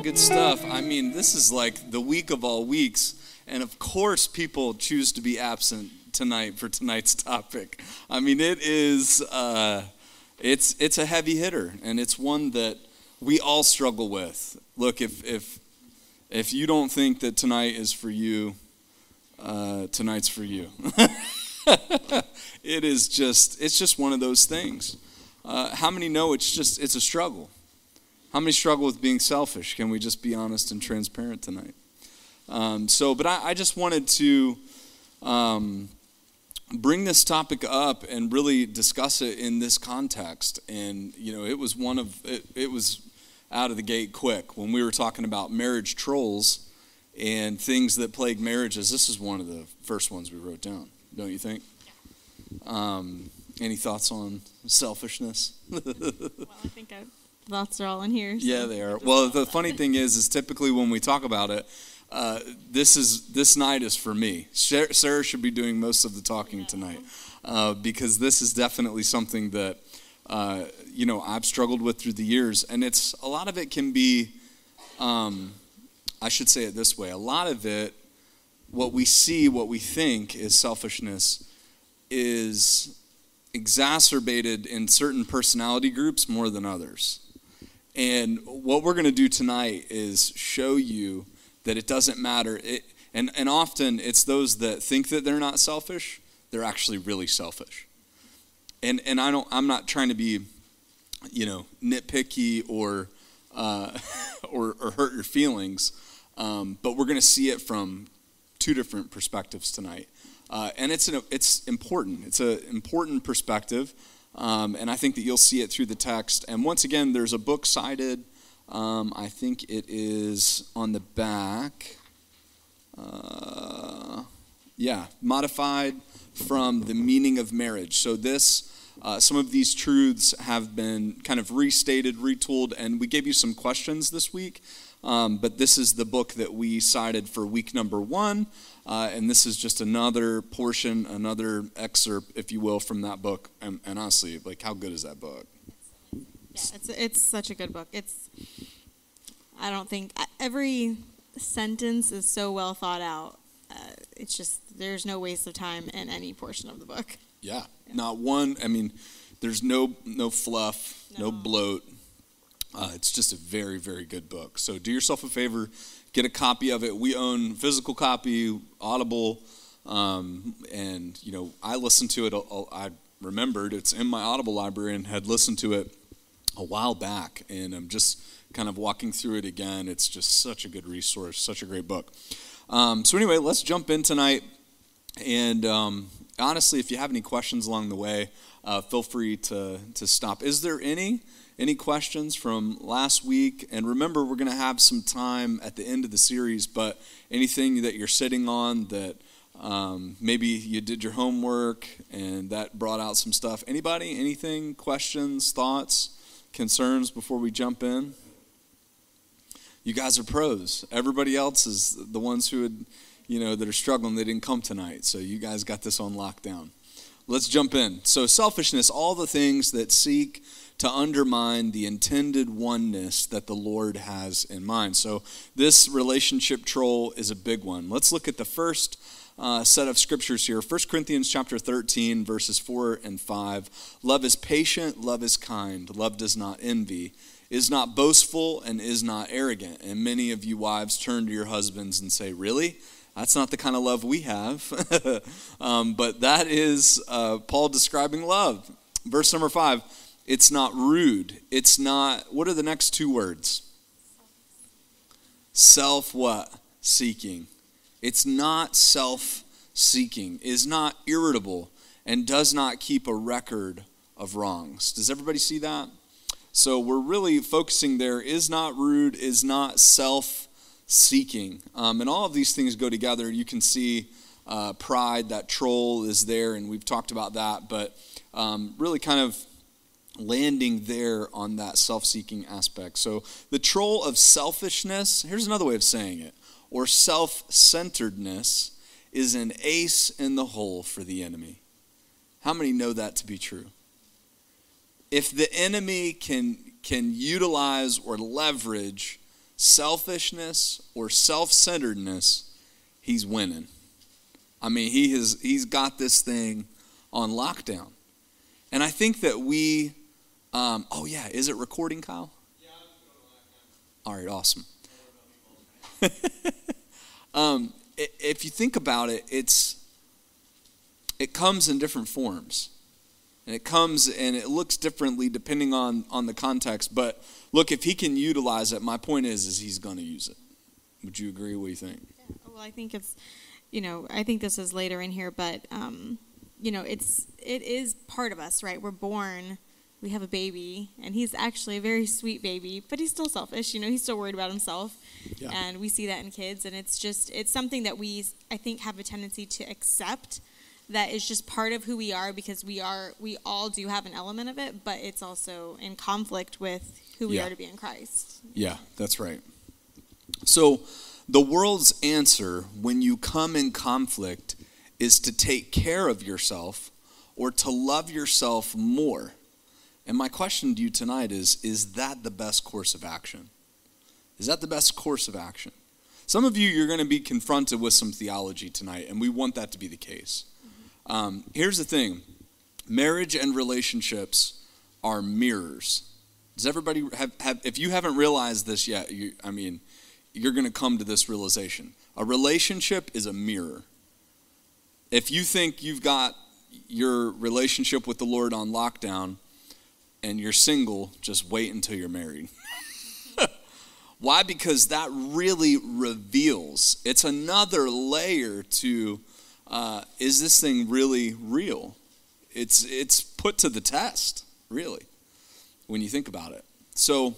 of good stuff. I mean, this is like the week of all weeks. And of course, people choose to be absent tonight for tonight's topic. I mean, it is, uh, it's, it's a heavy hitter, and it's one that we all struggle with. Look, if, if, if you don't think that tonight is for you, uh, tonight's for you. it is just, it's just one of those things. Uh, how many know it's just, it's a struggle? How many struggle with being selfish? Can we just be honest and transparent tonight? Um, so, but I, I, just wanted to um, bring this topic up and really discuss it in this context. And, you know, it was one of, it, it was out of the gate quick. When we were talking about marriage trolls and things that plague marriages, this is one of the first ones we wrote down, don't you think? Um, any thoughts on selfishness? well, I think I thoughts are all in here. So yeah, they are. Well, the funny thing is, is typically when we talk about it, uh, this is this night is for me. Sarah should be doing most of the talking tonight uh, because this is definitely something that uh, you know I've struggled with through the years, and it's a lot of it can be. Um, I should say it this way: a lot of it, what we see, what we think is selfishness, is exacerbated in certain personality groups more than others. And what we're going to do tonight is show you that it doesn't matter. It, and, and often it's those that think that they're not selfish, they're actually really selfish. And, and I don't, I'm not trying to be, you know, nitpicky or, uh, or, or, hurt your feelings, um, but we're going to see it from two different perspectives tonight. Uh, and it's, an, it's important. It's an important perspective. Um, and I think that you'll see it through the text. And once again, there's a book cited. Um, I think it is on the back. Uh, yeah, modified from the meaning of marriage. So this, uh, some of these truths have been kind of restated, retooled, and we gave you some questions this week. Um, but this is the book that we cited for week number one. Uh, and this is just another portion, another excerpt, if you will, from that book. And, and honestly, like, how good is that book? Yeah, it's, it's such a good book. It's, I don't think, every sentence is so well thought out. Uh, it's just, there's no waste of time in any portion of the book. Yeah, yeah. not one, I mean, there's no, no fluff, no, no bloat. Uh, it's just a very, very good book. So do yourself a favor, get a copy of it. We own physical copy, Audible, um, and you know I listened to it. I remembered it's in my Audible library and had listened to it a while back, and I'm just kind of walking through it again. It's just such a good resource, such a great book. Um, so anyway, let's jump in tonight. And um, honestly, if you have any questions along the way, uh, feel free to to stop. Is there any? Any questions from last week? And remember, we're going to have some time at the end of the series, but anything that you're sitting on that um, maybe you did your homework and that brought out some stuff. Anybody? Anything? Questions, thoughts, concerns before we jump in? You guys are pros. Everybody else is the ones who had, you know, that are struggling. They didn't come tonight, so you guys got this on lockdown. Let's jump in. So, selfishness, all the things that seek to undermine the intended oneness that the Lord has in mind. So, this relationship troll is a big one. Let's look at the first uh, set of scriptures here 1 Corinthians chapter 13, verses 4 and 5. Love is patient, love is kind, love does not envy, is not boastful, and is not arrogant. And many of you wives turn to your husbands and say, Really? That's not the kind of love we have. um, but that is uh, Paul describing love. Verse number 5 it's not rude. It's not, what are the next two words? Self what? Seeking. It's not self seeking, is not irritable, and does not keep a record of wrongs. Does everybody see that? So we're really focusing there is not rude, is not self seeking. Um, and all of these things go together. You can see uh, pride, that troll is there, and we've talked about that, but um, really kind of landing there on that self seeking aspect. So, the troll of selfishness, here's another way of saying it, or self centeredness, is an ace in the hole for the enemy. How many know that to be true? If the enemy can, can utilize or leverage selfishness or self-centeredness, he's winning. I mean, he has he's got this thing on lockdown. And I think that we um, oh yeah, is it recording, Kyle? Yeah, All right, awesome. um, if you think about it, it's it comes in different forms. And it comes and it looks differently depending on, on the context. But look, if he can utilize it, my point is, is he's going to use it. Would you agree? What do you think? Yeah, well, I think it's, you know, I think this is later in here, but, um, you know, it's, it is part of us, right? We're born, we have a baby, and he's actually a very sweet baby, but he's still selfish. You know, he's still worried about himself. Yeah. And we see that in kids, and it's just, it's something that we, I think, have a tendency to accept that is just part of who we are because we are we all do have an element of it but it's also in conflict with who we yeah. are to be in christ yeah that's right so the world's answer when you come in conflict is to take care of yourself or to love yourself more and my question to you tonight is is that the best course of action is that the best course of action some of you you're going to be confronted with some theology tonight and we want that to be the case um, here's the thing marriage and relationships are mirrors. Does everybody have, have if you haven't realized this yet, you, I mean, you're going to come to this realization. A relationship is a mirror. If you think you've got your relationship with the Lord on lockdown and you're single, just wait until you're married. Why? Because that really reveals, it's another layer to uh, is this thing really real? It's, it's put to the test, really, when you think about it. So,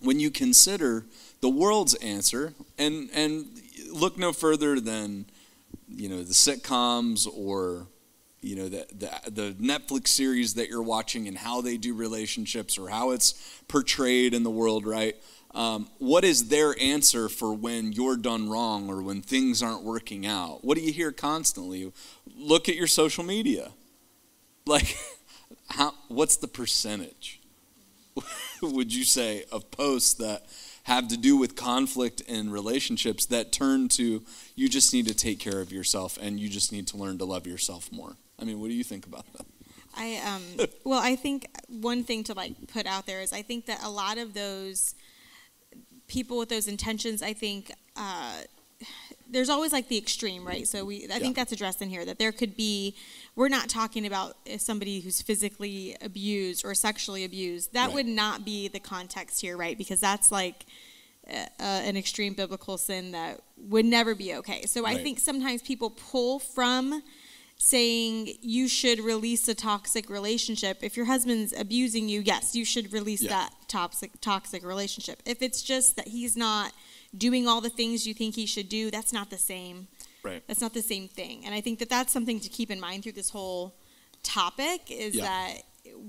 when you consider the world's answer, and, and look no further than you know the sitcoms or you know the, the, the netflix series that you're watching and how they do relationships or how it's portrayed in the world right um, what is their answer for when you're done wrong or when things aren't working out? What do you hear constantly? Look at your social media. Like, how, what's the percentage, would you say, of posts that have to do with conflict in relationships that turn to you just need to take care of yourself and you just need to learn to love yourself more? I mean, what do you think about that? I um well, I think one thing to like put out there is I think that a lot of those people with those intentions, I think uh, there's always like the extreme, right? So we, I yeah. think that's addressed in here that there could be. We're not talking about somebody who's physically abused or sexually abused. That right. would not be the context here, right? Because that's like. Uh, an extreme biblical sin that would never be okay. So right. I think sometimes people pull from saying you should release a toxic relationship. If your husband's abusing you, yes, you should release yeah. that toxic toxic relationship. If it's just that he's not doing all the things you think he should do, that's not the same. Right. That's not the same thing. And I think that that's something to keep in mind through this whole topic is yeah. that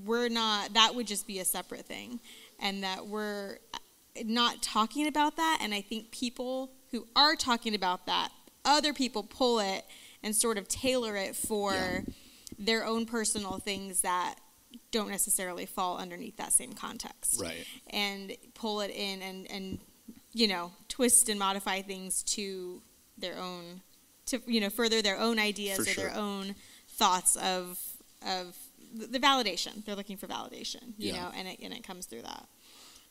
we're not that would just be a separate thing and that we're uh, not talking about that and I think people who are talking about that other people pull it and sort of tailor it for yeah. their own personal things that don't necessarily fall underneath that same context. Right. And pull it in and, and you know, twist and modify things to their own to you know, further their own ideas for or sure. their own thoughts of of the validation. They're looking for validation, you yeah. know, and it and it comes through that.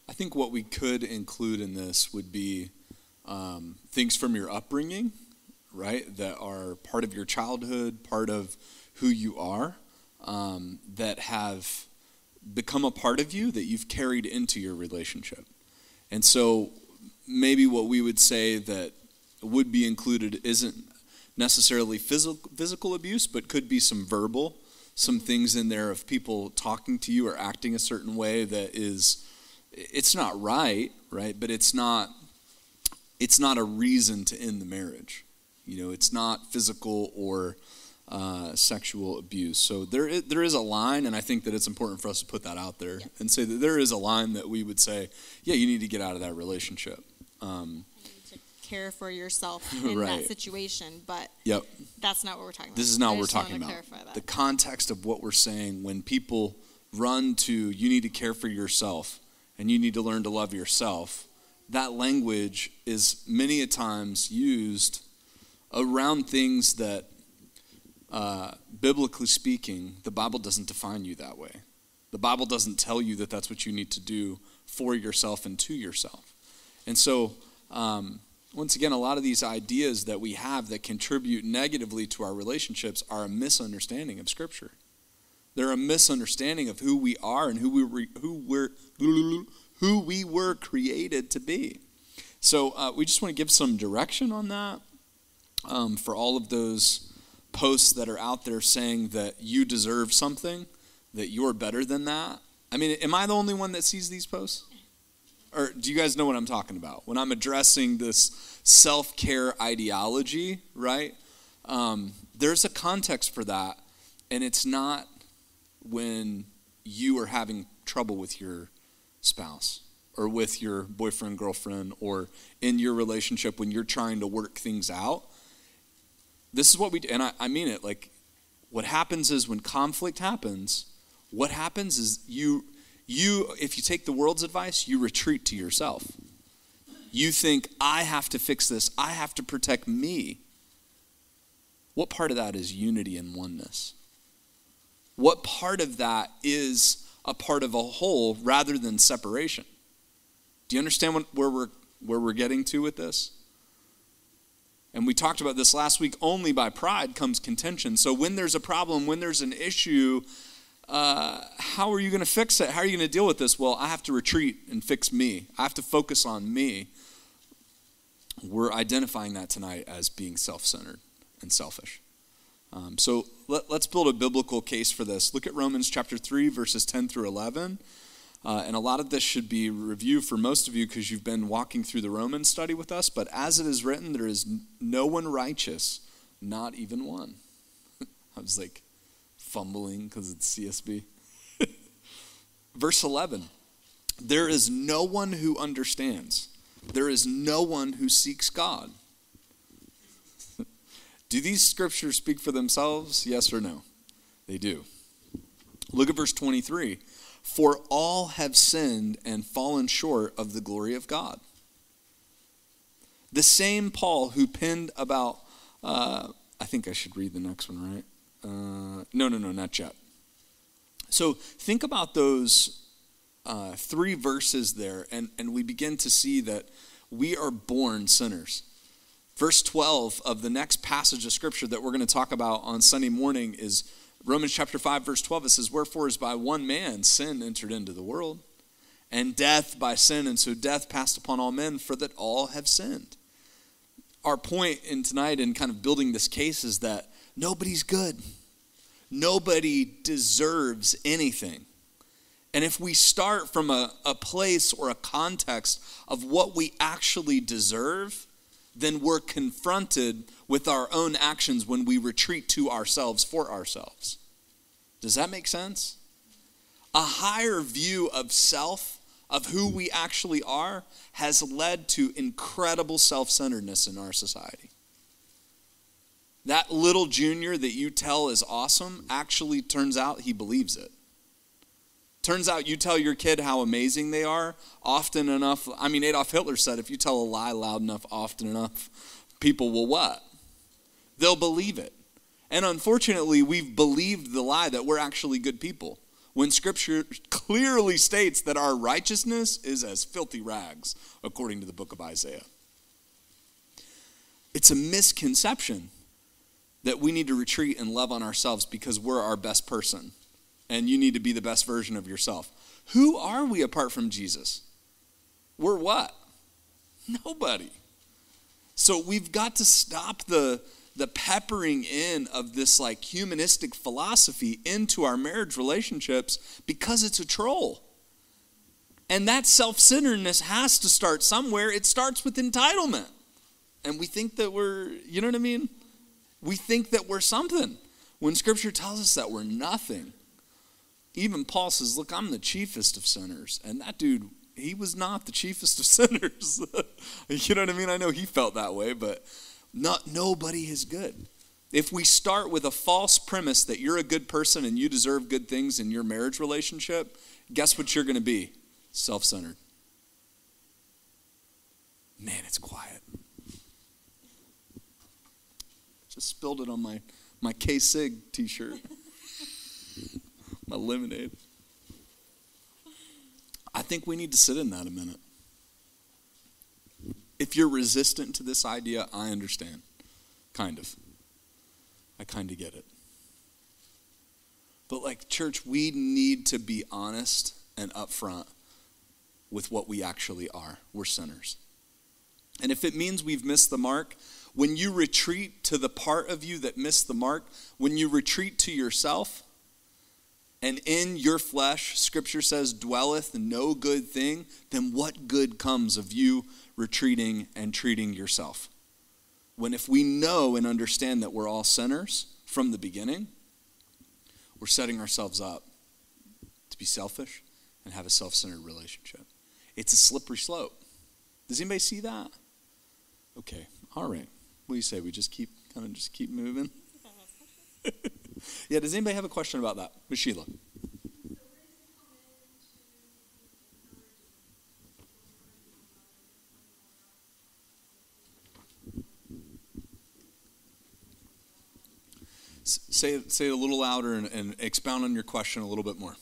I think what we could include in this would be um, things from your upbringing right? That are part of your childhood, part of who you are, um, that have become a part of you that you've carried into your relationship. And so maybe what we would say that would be included isn't necessarily physical, physical abuse, but could be some verbal, some things in there of people talking to you or acting a certain way that is, it's not right, right? But it's not, it's not a reason to end the marriage. You know, it's not physical or uh, sexual abuse. So there is, there is a line, and I think that it's important for us to put that out there yeah. and say that there is a line that we would say, yeah, you need to get out of that relationship. Um, care for yourself in right. that situation, but yep. that's not what we're talking about. This is not what we're talking about. The context of what we're saying when people run to you need to care for yourself and you need to learn to love yourself, that language is many a times used around things that, uh, biblically speaking, the Bible doesn't define you that way. The Bible doesn't tell you that that's what you need to do for yourself and to yourself. And so, um, once again, a lot of these ideas that we have that contribute negatively to our relationships are a misunderstanding of Scripture. They're a misunderstanding of who we are and who we were, who we're who we were created to be. So uh, we just want to give some direction on that um, for all of those posts that are out there saying that you deserve something, that you're better than that. I mean, am I the only one that sees these posts? Or do you guys know what I'm talking about? When I'm addressing this self care ideology, right? Um, there's a context for that, and it's not when you are having trouble with your spouse or with your boyfriend, girlfriend, or in your relationship when you're trying to work things out. This is what we do, and I, I mean it. Like, what happens is when conflict happens, what happens is you, you, if you take the world's advice, you retreat to yourself. You think, I have to fix this, I have to protect me. What part of that is unity and oneness? What part of that is a part of a whole rather than separation. Do you understand what, where, we're, where we're getting to with this? And we talked about this last week. Only by pride comes contention. So when there's a problem, when there's an issue, uh, how are you going to fix it? How are you going to deal with this? Well, I have to retreat and fix me. I have to focus on me. We're identifying that tonight as being self centered and selfish. Um, so let, us build a biblical case for this. Look at Romans chapter 3, verses 10 through 11. Uh, and a lot of this should be review for most of you because you've been walking through the Roman study with us. But as it is written, there is no one righteous, not even one. I was like fumbling because it's CSB. Verse 11 There is no one who understands, there is no one who seeks God. Do these scriptures speak for themselves? Yes or no? They do. Look at verse 23. For all have sinned and fallen short of the glory of God. The same Paul who penned about, uh, I think I should read the next one, right? Uh, no, no, no, not yet. So think about those uh, three verses there, and, and we begin to see that we are born sinners. Verse 12 of the next passage of scripture that we're going to talk about on Sunday morning is Romans chapter 5, verse 12. It says, Wherefore is by one man sin entered into the world, and death by sin, and so death passed upon all men, for that all have sinned. Our point in tonight in kind of building this case is that nobody's good. Nobody deserves anything. And if we start from a, a place or a context of what we actually deserve, then we're confronted with our own actions when we retreat to ourselves for ourselves. Does that make sense? A higher view of self, of who we actually are, has led to incredible self centeredness in our society. That little junior that you tell is awesome actually turns out he believes it. Turns out you tell your kid how amazing they are often enough. I mean, Adolf Hitler said if you tell a lie loud enough, often enough, people will what? They'll believe it. And unfortunately, we've believed the lie that we're actually good people when Scripture clearly states that our righteousness is as filthy rags, according to the book of Isaiah. It's a misconception that we need to retreat and love on ourselves because we're our best person and you need to be the best version of yourself. Who are we apart from Jesus? We're what? Nobody. So we've got to stop the the peppering in of this like humanistic philosophy into our marriage relationships because it's a troll. And that self-centeredness has to start somewhere. It starts with entitlement. And we think that we're, you know what I mean? We think that we're something when scripture tells us that we're nothing even Paul says, Look, I'm the chiefest of sinners. And that dude, he was not the chiefest of sinners. you know what I mean? I know he felt that way, but not nobody is good. If we start with a false premise that you're a good person and you deserve good things in your marriage relationship, guess what you're going to be? Self centered. Man, it's quiet. Just spilled it on my, my K Sig t shirt. my lemonade. I think we need to sit in that a minute. If you're resistant to this idea, I understand. Kind of. I kind of get it. But, like, church, we need to be honest and upfront with what we actually are. We're sinners. And if it means we've missed the mark, when you retreat to the part of you that missed the mark, when you retreat to yourself, and in your flesh, Scripture says, dwelleth no good thing, then what good comes of you retreating and treating yourself? When if we know and understand that we're all sinners from the beginning, we're setting ourselves up to be selfish and have a self centered relationship. It's a slippery slope. Does anybody see that? Okay, all right. What do you say? We just keep kind of just keep moving? yeah, does anybody have a question about that? Miss Sheila. say, say it a little louder and, and expound on your question a little bit more.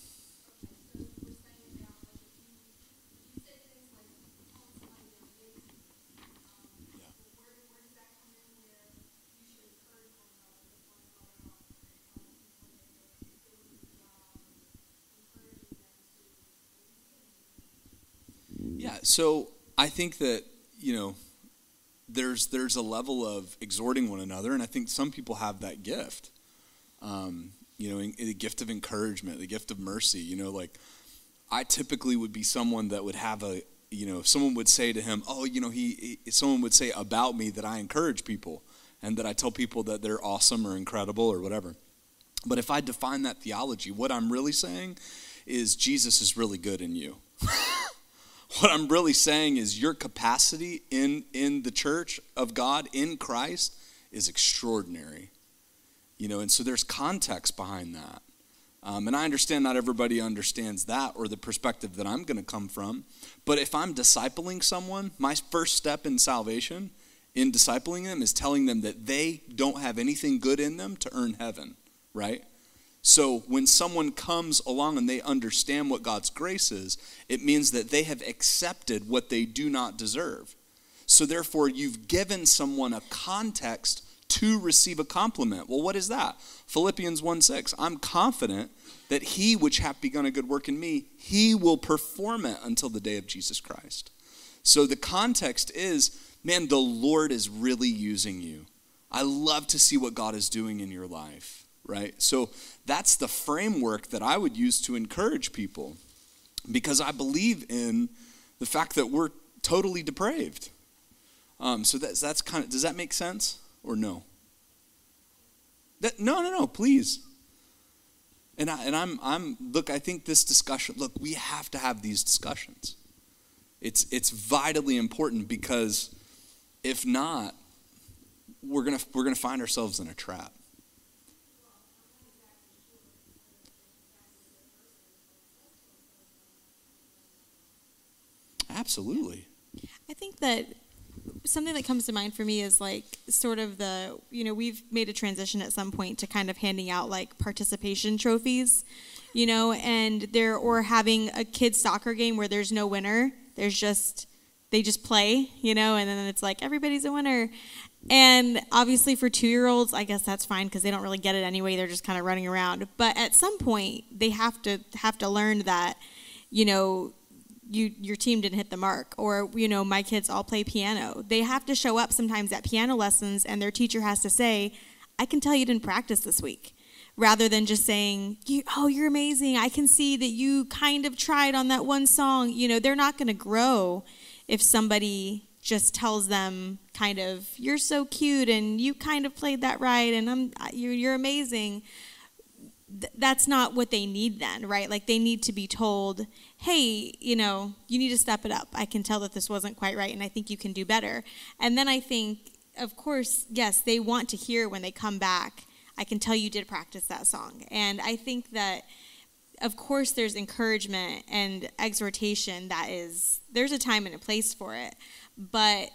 Yeah, so I think that, you know, there's there's a level of exhorting one another, and I think some people have that gift um, you know, the gift of encouragement, the gift of mercy. You know, like I typically would be someone that would have a, you know, someone would say to him, oh, you know, he, he someone would say about me that I encourage people and that I tell people that they're awesome or incredible or whatever. But if I define that theology, what I'm really saying is Jesus is really good in you. what I'm really saying is your capacity in in the church of God in Christ is extraordinary. You know, and so there's context behind that. Um, and I understand not everybody understands that or the perspective that I'm going to come from. But if I'm discipling someone, my first step in salvation, in discipling them, is telling them that they don't have anything good in them to earn heaven, right? So when someone comes along and they understand what God's grace is, it means that they have accepted what they do not deserve. So therefore, you've given someone a context to receive a compliment. Well, what is that? Philippians 1 6. I'm confident that he which hath begun a good work in me, he will perform it until the day of Jesus Christ. So the context is, man, the Lord is really using you. I love to see what God is doing in your life, right? So that's the framework that I would use to encourage people because I believe in the fact that we're totally depraved. Um, so that's, that's kind of, does that make sense? or no? That, no, no, no, please. And, I, and I'm, I'm, look, I think this discussion, look, we have to have these discussions. It's, it's vitally important because if not, we're going to we're going to find ourselves in a trap. Absolutely. I think that something that comes to mind for me is like sort of the you know we've made a transition at some point to kind of handing out like participation trophies you know and there or having a kids soccer game where there's no winner. There's just they just play you know and then it's like everybody's a winner. And obviously for two year olds i guess that's fine because they don't really get it anyway. They're just kind of running around. But at some point they have to have to learn that you know you your team didn't hit the mark. Or you know my kids all play piano. They have to show up sometimes at piano lessons and their teacher has to say i can tell you didn't practice this week rather than just saying oh you're amazing. I can see that you kind of tried on that one song. You know they're not going to grow if somebody just tells them kind of you're so cute and you kind of played that right and i'm you're, you're amazing. That's not what they need then, right? Like they need to be told, hey, you know, you need to step it up. I can tell that this wasn't quite right and I think you can do better. And then I think, of course, yes, they want to hear when they come back, I can tell you did practice that song. And I think that of course there's encouragement and exhortation that is there's a time and a place for it but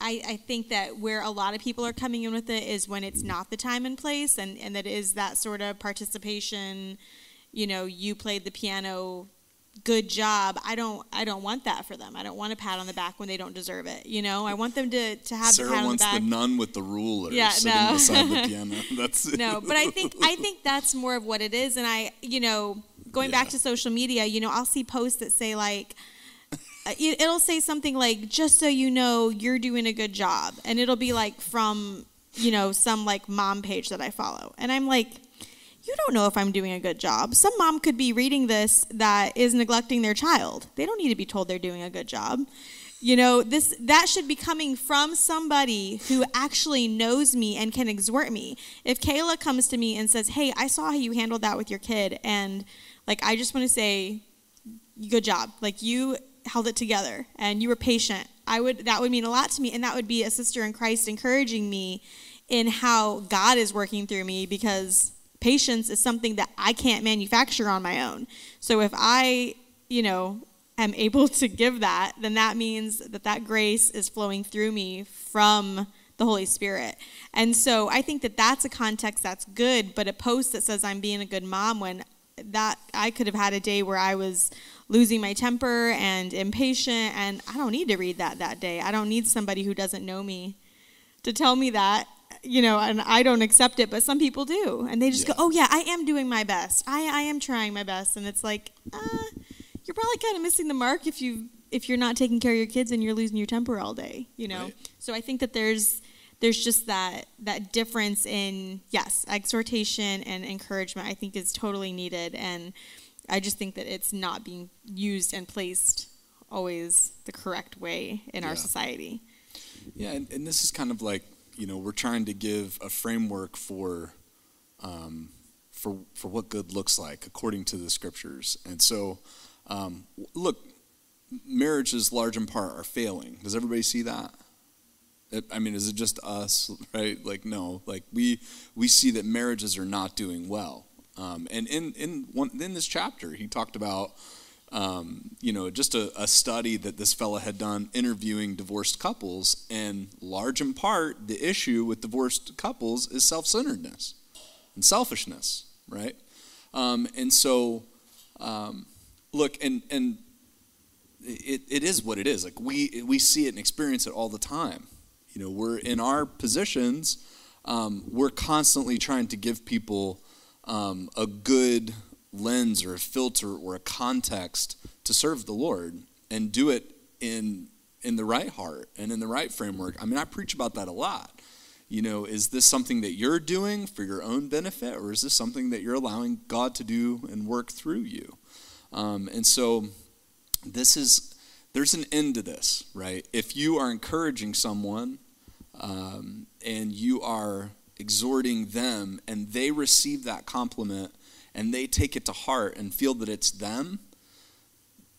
I, I think that where a lot of people are coming in with it is when it's not the time and place and, and that is that sort of participation you know you played the piano good job i don't i don't want that for them. I don't want a pat on the back when they don't deserve it you know? I want them to to have Sarah the pat wants on the back the nun with the ruler Yeah, sitting no. beside the piano. That's no but i think i think that's more of what it is and i you know going back to social media you know i'll see posts that say like uh, it- it'll say something like just so you know you're doing a good job and it'll be like from you know some like mom page that i follow and i'm like you don't know if i'm doing a good job. Some mom could be reading this that is neglecting their child. They don't need to be told they're doing a good job. You know this that should be coming from somebody who actually knows me and can exhort me. If kayla comes to me and says hey i saw how you handled that with your kid and like i just want to say good job. Like you held it together and you were patient. I would that would mean a lot to me and that would be a sister in christ encouraging me in how god is working through me because patience is something that i can't manufacture on my own. So if i you know am able to give that then that means that that grace is flowing through me from the holy spirit. And so i think that that's a context that's good but a post that says i'm being a good mom when that I could have had a day where I was losing my temper and impatient, and I don't need to read that that day. I don't need somebody who doesn't know me to tell me that, you know, and I don't accept it, but some people do, and they just Yeah. go, "Oh yeah, I am doing my best. I I am trying my best," and it's like, uh, you're probably kind of missing the mark if you if you're not taking care of your kids and you're losing your temper all day, you know. Right. So I think that there's there's just that that difference in yes exhortation and encouragement i think is totally needed and i just think that it's not being used and placed always the correct way in Yeah. our society Yeah, and, and this is kind of like you know we're trying to give a framework for um, for for what good looks like according to the scriptures, and so um, look, marriages large in part are failing. Does everybody see that? I mean, is it just us, right? Like, no. Like we we see that marriages are not doing well. Um, and in in one in this chapter, he talked about um, you know, just a, a study that this fella had done interviewing divorced couples, and large in part, the issue with divorced couples is self centeredness and selfishness, right? Um, and so, um, look, and, and it, it is what it is. Like, we, we see it and experience it all the time. You know, we're in our positions, um, we're constantly trying to give people um, a good lens or a filter or a context to serve the Lord and do it in in the right heart and in the right framework. I mean, I preach about that a lot. You know, is this something that you're doing for your own benefit, or is this something that you're allowing God to do and work through you? Um, and so, this is there's an end to this, right? If you are encouraging someone um, and you are exhorting them, and they receive that compliment and they take it to heart and feel that it's them,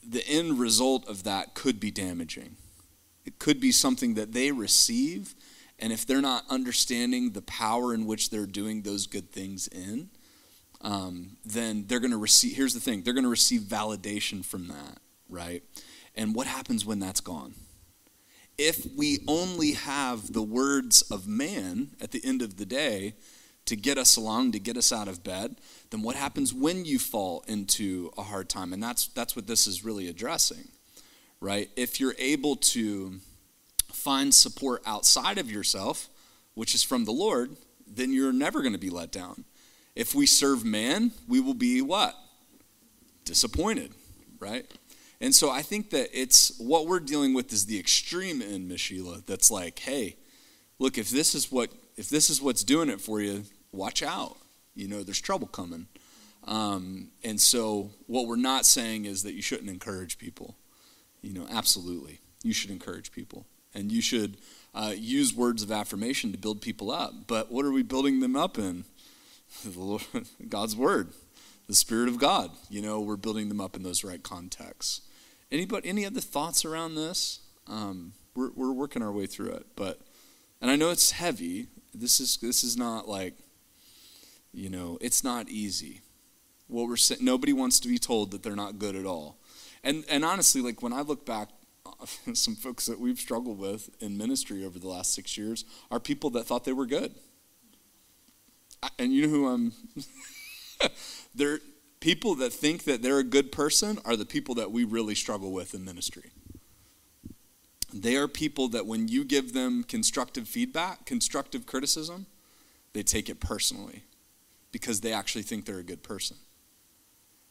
the end result of that could be damaging. It could be something that they receive, and if they're not understanding the power in which they're doing those good things in, um, then they're going to receive. Here's the thing they're going to receive validation from that, right? And what happens when that's gone? If we only have the words of man at the end of the day to get us along, to get us out of bed, then what happens when you fall into a hard time? And that's that's what this is really addressing, right? If you're able to find support outside of yourself, which is from the Lord, then you're never going to be let down. If we serve man, we will be what? Disappointed, right? And so I think that it's what we're dealing with is the extreme end, Miss Sheila, that's like, hey, look, if this is what if this is what's doing it for you, watch out. You know, there's trouble coming. Um, and so what we're not saying is that you shouldn't encourage people. You know, absolutely. You should encourage people. And you should uh, use words of affirmation to build people up. But what are we building them up in? The Lord, God's word, the Spirit of God. You know, we're building them up in those right contexts. Anybody, any other thoughts around this? Um, we're, we're working our way through it, but, and I know it's heavy. This is this is not like, you know, it's not easy. What we're saying, nobody wants to be told that they're not good at all. And and honestly, like when I look back, some folks that we've struggled with in ministry over the last six years are people that thought they were good. And you know who I'm. they're people that think that they're a good person are the people that we really struggle with in ministry. They are people that when you give them constructive feedback, constructive criticism, they take it personally because they actually think they're a good person.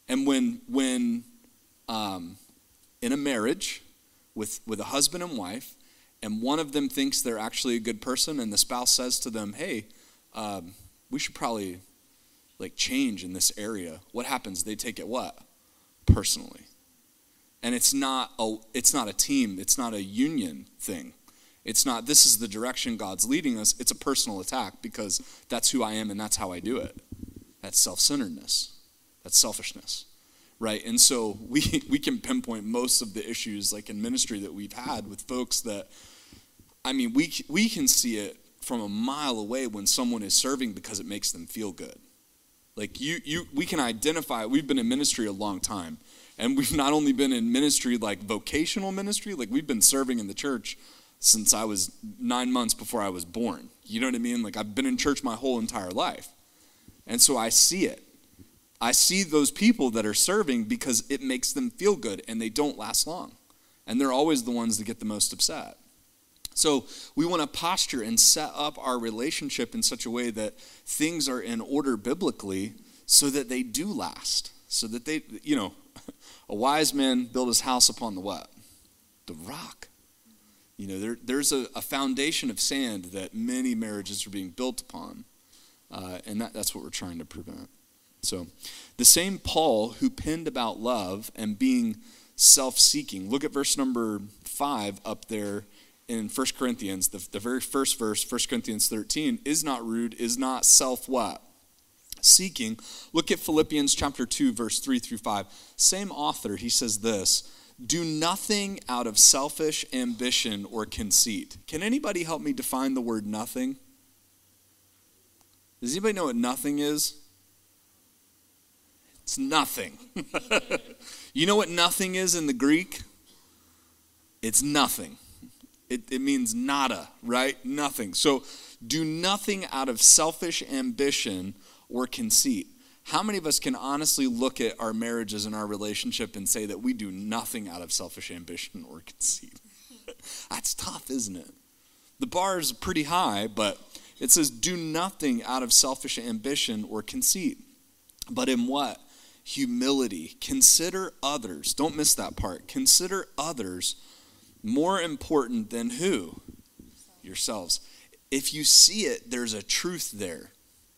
And when, when um, in a marriage with, with a husband and wife, and one of them thinks they're actually a good person, and the spouse says to them, hey, um, we should probably like change in this area, what happens? They take it what? Personally. And it's not a it's not a team, it's not a union thing. It's not this is the direction God's leading us. It's a personal attack because that's who I am and that's how I do it. That's self-centeredness. That's selfishness. Right? And so we we can pinpoint most of the issues like in ministry that we've had with folks that I mean, we we can see it from a mile away when someone is serving because it makes them feel good. Like you, you, we can identify. We've been in ministry a long time, and we've not only been in ministry like vocational ministry, like we've been serving in the church since I was nine months before I was born. You know what I mean? Like I've been in church my whole entire life, and so I see it. I see those people that are serving because it makes them feel good, and they don't last long, and they're always the ones that get the most upset. So we want to posture and set up our relationship in such a way that things are in order biblically so that they do last. So that they, you know, a wise man built his house upon the what? The rock. You know, there, there's a, a foundation of sand that many marriages are being built upon. Uh, and that, that's what we're trying to prevent. So, the same Paul who penned about love and being self seeking, look at verse number five up there in 1 Corinthians, the, the very first verse, 1 Corinthians 13, is not rude, is not self what? Seeking. Look at Philippians chapter 2, verse 3 through 5. Same author, he says this Do nothing out of selfish ambition or conceit. Can anybody help me define the word nothing? Does anybody know what nothing is? It's nothing. you know what nothing is in the Greek? It's nothing. It, it means nada, right? Nothing. So do nothing out of selfish ambition or conceit. How many of us can honestly look at our marriages and our relationship and say that we do nothing out of selfish ambition or conceit? That's tough, isn't it? The bar is pretty high, but it says, do nothing out of selfish ambition or conceit. But in what? Humility. Consider others. Don't miss that part. Consider others more important than who? Yourselves. If you see it, there's a truth there.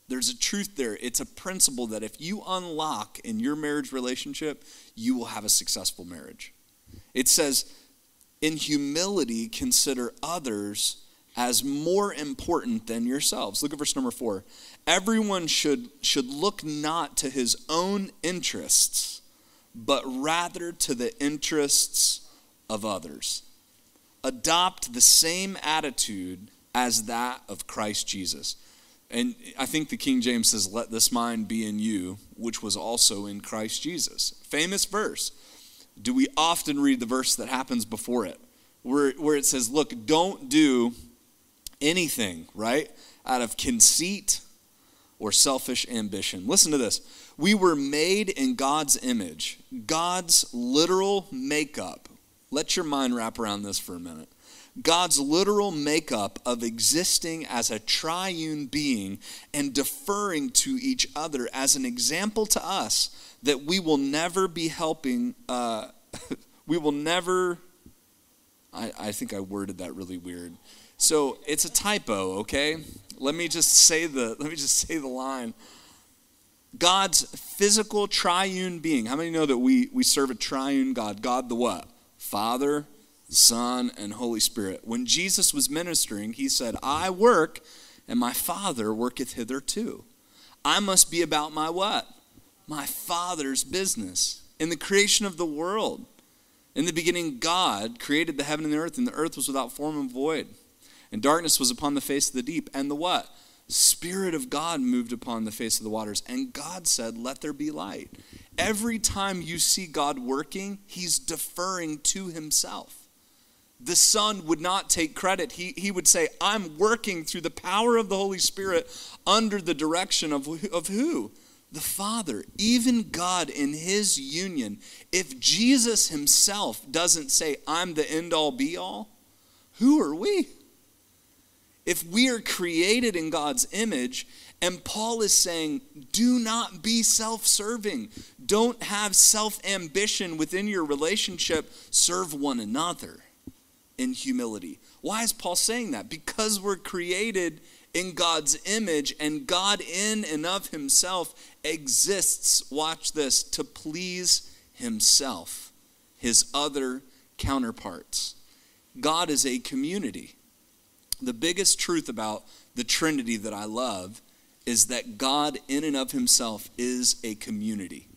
There's a truth there. It's a principle that if you unlock in your marriage relationship, you will have a successful marriage. It says, in humility, consider others as more important than yourselves. Look at verse number four. Everyone should, should look not to his own interests, but rather to the interests of others adopt the same attitude as that of Christ Jesus. And I think the King James says, Let this mind be in you, which was also in Christ Jesus. Famous verse. Do we often read the verse that happens before it, where, where it says, Look, don't do anything, right, out of conceit or selfish ambition. Listen to this. We were made in God's image, God's literal makeup let your mind wrap around this for a minute. God's literal makeup of existing as a triune being and deferring to each other as an example to us that we will never be helping, uh, we will never, I, I think I worded that really weird. So it's a typo, okay? Let me just say the, let me just say the line. God's physical triune being. How many know that we, we serve a triune God? God the what? Father, Son, and Holy Spirit. When Jesus was ministering, he said, I work, and my Father worketh hitherto. I must be about my what? My Father's business. In the creation of the world, in the beginning, God created the heaven and the earth, and the earth was without form and void. And darkness was upon the face of the deep. And the what? Spirit of God moved upon the face of the waters, and God said, Let there be light. Every time you see God working, He's deferring to Himself. The Son would not take credit. He, he would say, I'm working through the power of the Holy Spirit under the direction of, of who? The Father. Even God in His union. If Jesus Himself doesn't say, I'm the end all be all, who are we? If we are created in God's image, and Paul is saying, do not be self serving. Don't have self ambition within your relationship. Serve one another in humility. Why is Paul saying that? Because we're created in God's image, and God, in and of himself, exists, watch this, to please himself, his other counterparts. God is a community. The biggest truth about the Trinity that I love is that God, in and of himself, is a community.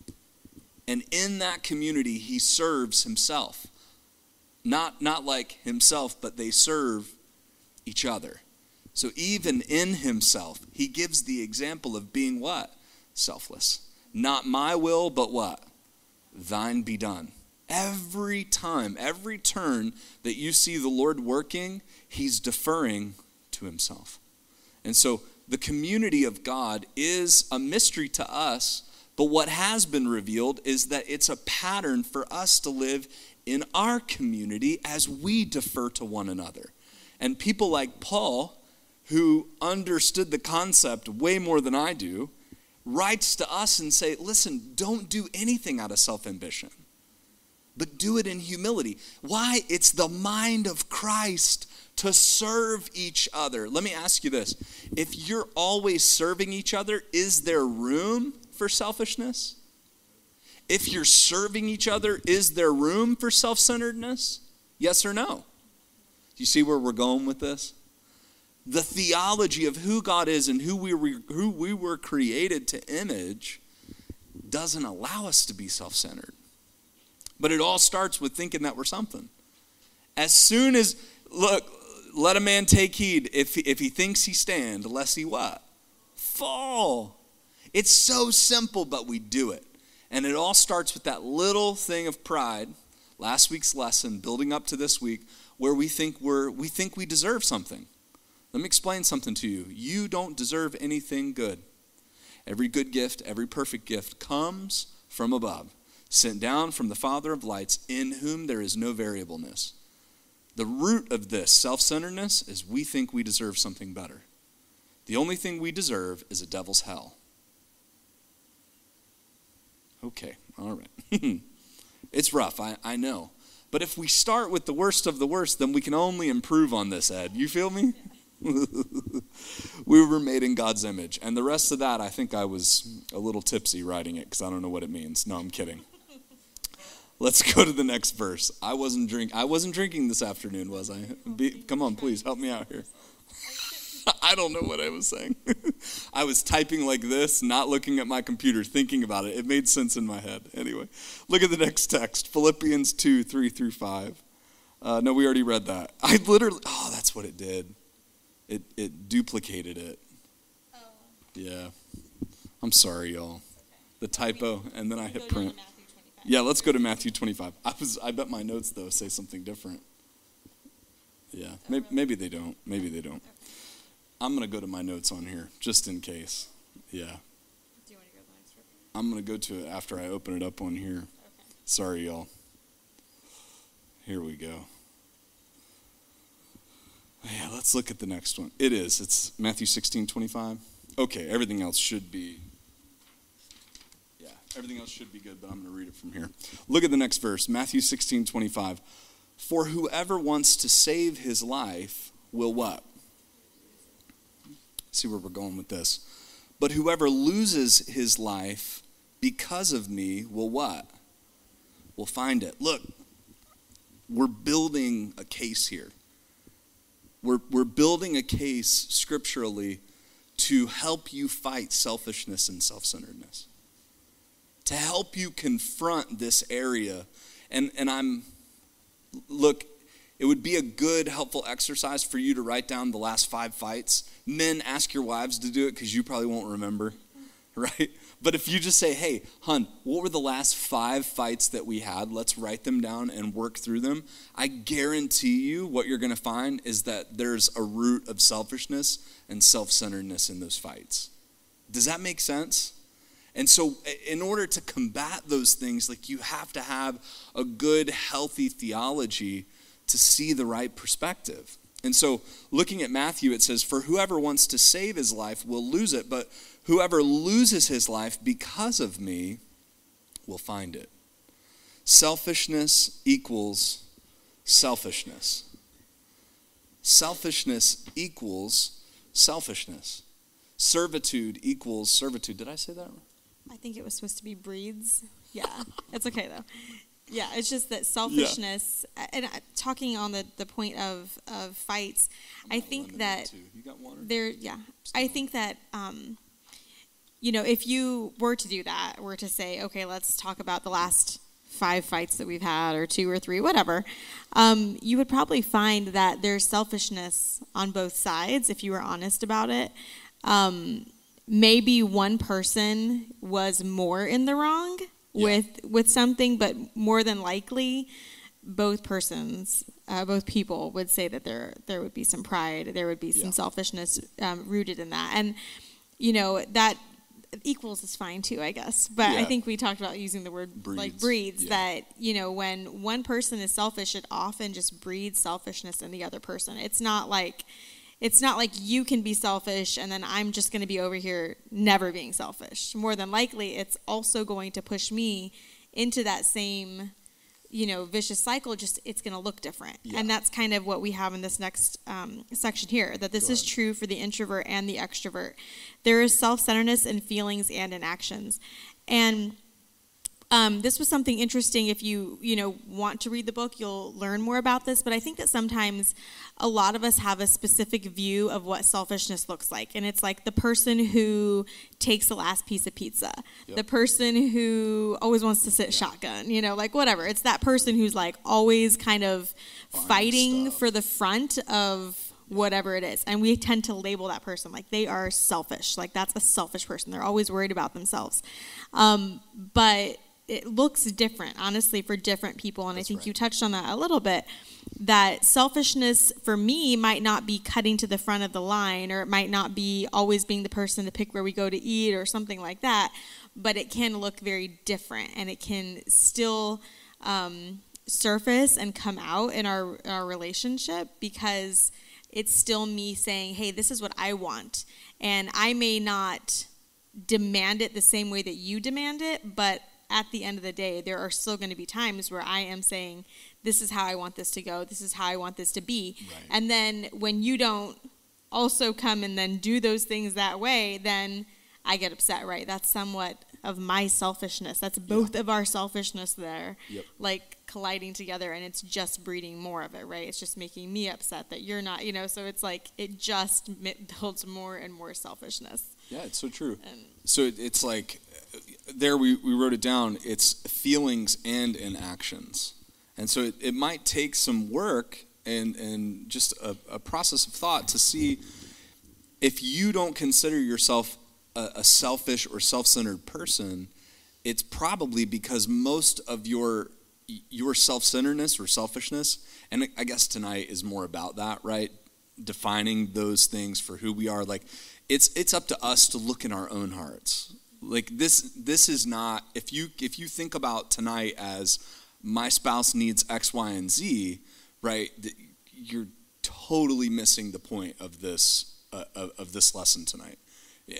And in that community, he serves himself. Not, not like himself, but they serve each other. So even in himself, he gives the example of being what? Selfless. Not my will, but what? Thine be done. Every time, every turn that you see the Lord working, he's deferring to himself. And so the community of God is a mystery to us, but what has been revealed is that it's a pattern for us to live in our community as we defer to one another. And people like Paul, who understood the concept way more than I do, writes to us and say, listen, don't do anything out of self-ambition but do it in humility. Why? It's the mind of Christ to serve each other. Let me ask you this if you're always serving each other, is there room for selfishness? If you're serving each other, is there room for self centeredness? Yes or no? Do you see where we're going with this? The theology of who God is and who we were, who we were created to image doesn't allow us to be self centered. But it all starts with thinking that we're something. As soon as, look, let a man take heed if, if he thinks he stand, lest he what? Fall. It's so simple, but we do it. And it all starts with that little thing of pride, last week's lesson, building up to this week, where we think we're we think we deserve something. Let me explain something to you. You don't deserve anything good. Every good gift, every perfect gift comes from above sent down from the Father of lights, in whom there is no variableness. The root of this self centeredness is we think we deserve something better. The only thing we deserve is a devil's hell. Okay, all right. it's rough, I, I know. But if we start with the worst of the worst, then we can only improve on this, Ed. You feel me? we were made in God's image. And the rest of that, I think I was a little tipsy writing it because I don't know what it means. No, I'm kidding. Let's go to the next verse. I wasn't drink. I wasn't drinking this afternoon, was I? Be, come on, please help me out here. I don't know what I was saying. I was typing like this, not looking at my computer, thinking about it. It made sense in my head. Anyway, look at the next text Philippians 2 3 through 5. Uh, no, we already read that. I literally, oh, that's what it did. It, it duplicated it. Oh. Yeah. I'm sorry, y'all. The typo, and then I hit print. Yeah, let's go to Matthew 25. I was I bet my notes though say something different. Yeah, maybe, maybe they don't. Maybe they don't. I'm going to go to my notes on here just in case. Yeah. Do you want to go to the next I'm going to go to it after I open it up on here. Okay. Sorry, y'all. Here we go. Yeah, let's look at the next one. It is. It's Matthew 16, 25. Okay, everything else should be Everything else should be good, but I'm going to read it from here. Look at the next verse Matthew 16, 25. For whoever wants to save his life will what? See where we're going with this. But whoever loses his life because of me will what? Will find it. Look, we're building a case here. We're, we're building a case scripturally to help you fight selfishness and self centeredness to help you confront this area. And, and I'm, look, it would be a good, helpful exercise for you to write down the last five fights men ask your wives to do it because you probably won't remember, right? But if you just say, hey, hun, what were the last five fights that we had? Let's write them down and work through them. I guarantee you what you're going to find is that there's a root of selfishness and self centeredness in those fights. Does that make sense? And so, in order to combat those things, like you have to have a good, healthy theology to see the right perspective. And so, looking at Matthew, it says, For whoever wants to save his life will lose it, but whoever loses his life because of me will find it. Selfishness equals selfishness. Selfishness equals selfishness. Servitude equals servitude. Did I say that? I think it was supposed to be breeds. Yeah, it's okay though. Yeah, it's just that selfishness. Yeah. And talking on the, the point of, of fights, I think that there. Yeah, I think that um, you know if you were to do that, were to say, okay, let's talk about the last five fights that we've had, or two or three, whatever, um, you would probably find that there's selfishness on both sides if you were honest about it. Um, maybe one person was more in the wrong yeah. with with something, but more than likely, both persons, uh, both people would say that there there would be some pride, there would be some yeah. selfishness um, rooted in that, and you know that equals is fine too, I guess. But yeah. I think we talked about using the word breeds. like breeds yeah. that, you know, when one person is selfish, it often just breeds selfishness in the other person. It's not like it's not like you can be selfish and then I'm just going to be over here never being selfish. More than likely, it's also going to push me into that same, you know, vicious cycle. Just it's going to look different, yeah. and that's kind of what we have in this next um, section here. That this is true for the introvert and the extrovert. There is self-centeredness in feelings and in actions, and um, this was something interesting. If you you know want to read the book, you'll learn more about this. But I think that sometimes a lot of us have a specific view of what selfishness looks like, and it's like the person who takes the last piece of pizza, yep. the person who always wants to sit yeah. shotgun, you know, like whatever. It's that person who's like always kind of fighting stuff. for the front of whatever it is. And we tend to label that person like they are selfish. Like that's a selfish person. They're always worried about themselves. Um, but it looks different, honestly, for different people. And That's I think right. you touched on that a little bit. That selfishness for me might not be cutting to the front of the line, or it might not be always being the person to pick where we go to eat or something like that. But it can look very different, and it can still um, surface and come out in our our relationship because it's still me saying, "Hey, this is what I want," and I may not demand it the same way that you demand it, but at the end of the day, there are still going to be times where I am saying, this is how I want this to go, this is how I want this to be. Right. And then when you don't also come and then do those things that way, then I get upset, right? That's somewhat of my selfishness. That's both yeah. of our selfishness there, yep. like colliding together, and it's just breeding more of it, right? It's just making me upset that you're not, you know. So it's like it just builds more and more selfishness. Yeah, it's so true. And so it's like there we, we wrote it down. It's feelings and in actions, and so it, it might take some work and and just a, a process of thought to see if you don't consider yourself a, a selfish or self-centered person, it's probably because most of your your self-centeredness or selfishness, and I guess tonight is more about that, right? Defining those things for who we are. Like it's it's up to us to look in our own hearts. Like this this is not if you if you think about tonight as my spouse needs X, Y, and Z, right? You're totally missing the point of this uh, of, of this lesson tonight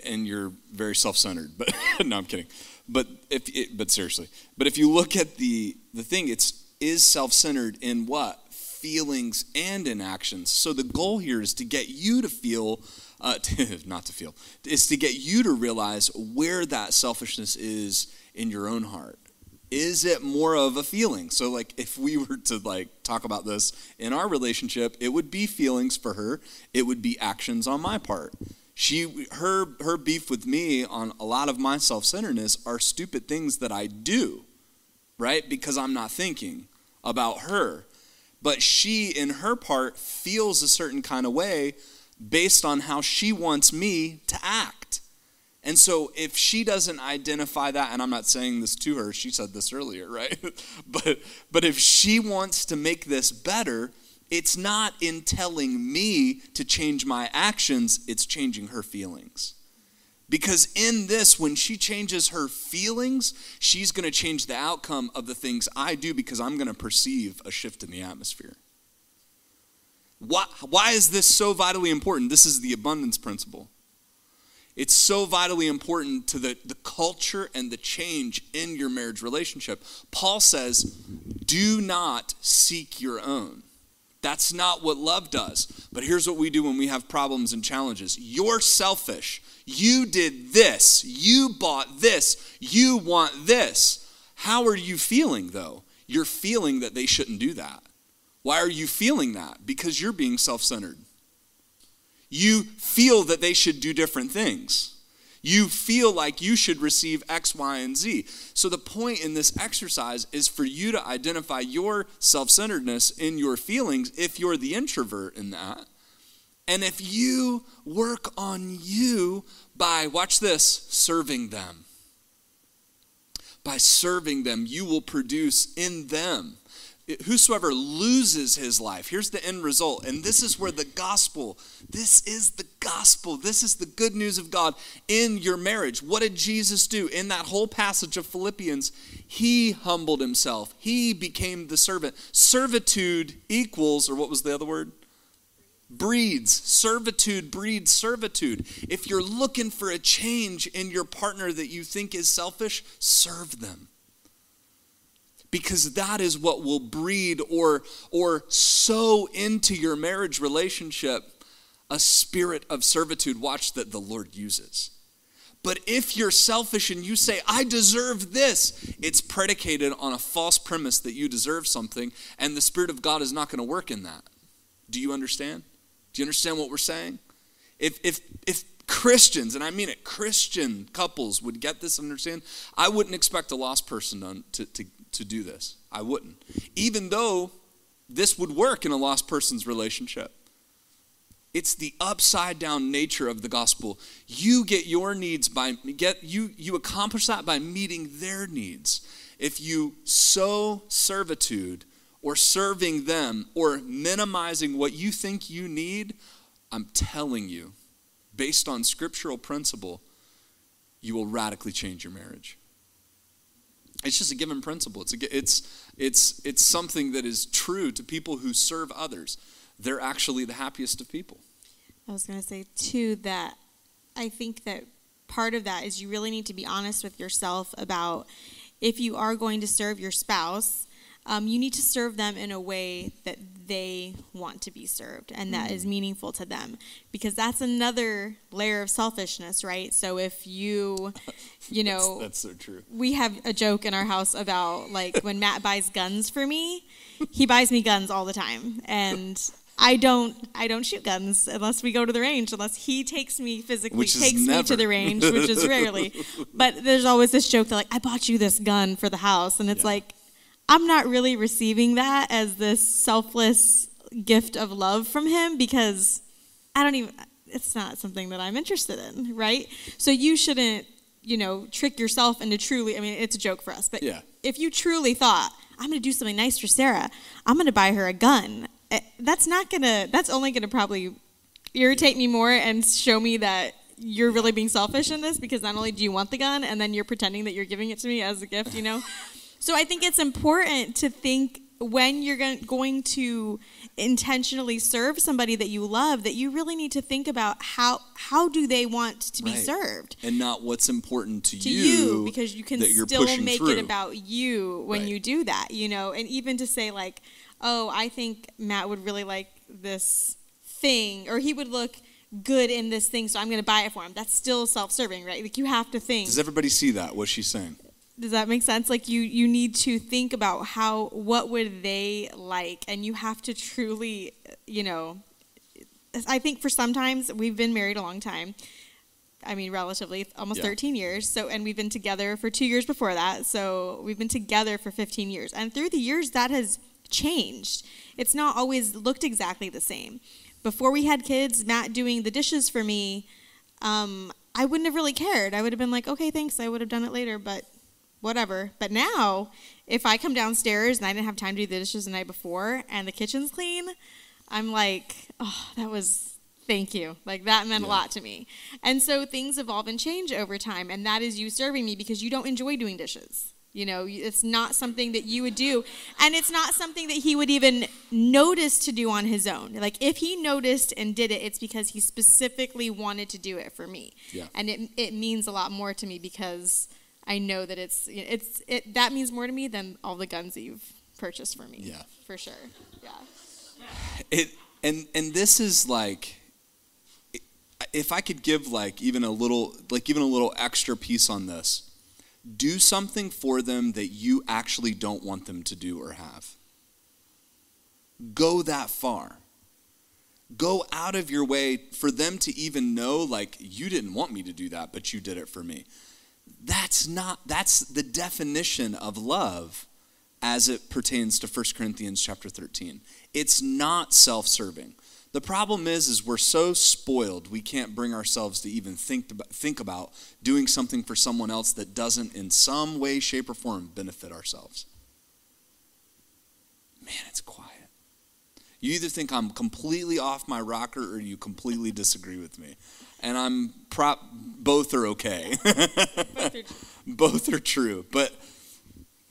and you're very self-centered. But no, I'm kidding. But if it, but seriously, but if you look at the the thing, it's is self-centered in what feelings and in actions. So the goal here is to get you to feel. Uh, to, not to feel is to get you to realize where that selfishness is in your own heart is it more of a feeling so like if we were to like talk about this in our relationship it would be feelings for her it would be actions on my part she her her beef with me on a lot of my self-centeredness are stupid things that I do, right? Because I'm not thinking about her. But she in her part feels a certain kind of way based on how she wants me to act. And so if she doesn't identify that, and I'm not saying this to her, she said this earlier, right? but but if she wants to make this better, it's not in telling me to change my actions, it's changing her feelings. Because in this, when she changes her feelings, she's going to change the outcome of the things I do because I'm going to perceive a shift in the atmosphere. Why, why is this so vitally important? This is the abundance principle. It's so vitally important to the, the culture and the change in your marriage relationship. Paul says, do not seek your own. That's not what love does. But here's what we do when we have problems and challenges you're selfish. You did this. You bought this. You want this. How are you feeling, though? You're feeling that they shouldn't do that. Why are you feeling that? Because you're being self centered. You feel that they should do different things. You feel like you should receive X, Y, and Z. So, the point in this exercise is for you to identify your self centeredness in your feelings if you're the introvert in that and if you work on you by, watch this, serving them, by serving them, you will produce in them. Whosoever loses his life, here's the end result. And this is where the gospel, this is the gospel, this is the good news of God in your marriage. What did Jesus do in that whole passage of Philippians? He humbled himself, he became the servant. Servitude equals, or what was the other word? breeds servitude breeds servitude if you're looking for a change in your partner that you think is selfish serve them because that is what will breed or or sow into your marriage relationship a spirit of servitude watch that the lord uses but if you're selfish and you say, I deserve this, it's predicated on a false premise that you deserve something, and the Spirit of God is not going to work in that. Do you understand? Do you understand what we're saying? If, if, if Christians, and I mean it, Christian couples would get this and understand, I wouldn't expect a lost person to, to, to do this. I wouldn't. Even though this would work in a lost person's relationship. It's the upside down nature of the gospel. You get your needs by get you you accomplish that by meeting their needs. If you sow servitude or serving them or minimizing what you think you need, I'm telling you, based on scriptural principle, you will radically change your marriage. It's just a given principle. It's, a, it's, it's, it's something that is true to people who serve others. They're actually the happiest of people. I was going to say, too, that I think that part of that is you really need to be honest with yourself about if you are going to serve your spouse um, you need to serve them in a way that they want to be served and that is mm. meaningful to them because that's another layer of selfishness right? So if you you know that's, that's so true. we have a joke in our house about like when matt buys guns for me he buys me guns all the time. And I don't I don't shoot guns unless we go to the range unless he takes me physically which takes me to the range which is rarely. But there's always this joke that like I bought you this gun for the house. And it's yeah. like I'm not really receiving that as this selfless gift of love from him because I don't even, it's not something that I'm interested in, right? So you shouldn't, you know, trick yourself into truly, I mean, it's a joke for us, but yeah. if you truly thought, I'm going to do something nice for Sarah, I'm going to buy her a gun, eh, that's not going to, that's only going to probably irritate me more and show me that you're really being selfish in this because not only do you want the gun and then you're pretending that you're giving it to me as a gift, you know? So I think it's important to think when you're going to intentionally serve somebody that you love that you really need to think about how how do they want to be right. served and not what's important to, to you, you, because you can still make through. it about you when right. you do that you know and even to say like oh i think matt would really like this thing or he would look good in this thing so i'm going to buy it for him that's still self-serving right like you have to think does everybody see that what she's saying does that make sense? Like you you need to think about how what would they like? And you have to truly you know i think for sometimes we've been married a long time. I mean relatively almost yeah. 13 years. So and we've been together for two years before that. So we've been together for 15 years. And through the years that has changed. It's not always looked exactly the same. Before we had kids, Matt doing the dishes for me, um, I wouldn't have really cared. I would have been like, okay, thanks. I would have done it later, but whatever. But now, if I come downstairs and I didn't have time to do the dishes the night before and the kitchen's clean, I'm like, oh, that was thank you. Like that meant yeah. a lot to me. And so things evolve and change over time, and that is you serving me because you don't enjoy doing dishes. You know, it's not something that you would do. And it's not something that he would even notice to do on his own. Like, if he noticed and did it, it's because he specifically wanted to do it for me. Yeah. And it, it means a lot more to me because I know that it's, it's it, that means more to me than all the guns that you've purchased for me. Yeah. For sure. Yeah. It, and, and this is like, if I could give like even a little, like even a little extra piece on this do something for them that you actually don't want them to do or have. Go that far. Go out of your way for them to even know, like, you didn't want me to do that, but you did it for me. That's not, that's the definition of love as it pertains to 1 Corinthians chapter 13. It's not self serving. The problem is, is we're so spoiled we can't bring ourselves to even think about, think about doing something for someone else that doesn't, in some way, shape, or form, benefit ourselves. Man, it's quiet. You either think I'm completely off my rocker or you completely disagree with me. And I'm prop both are okay. both, are true. But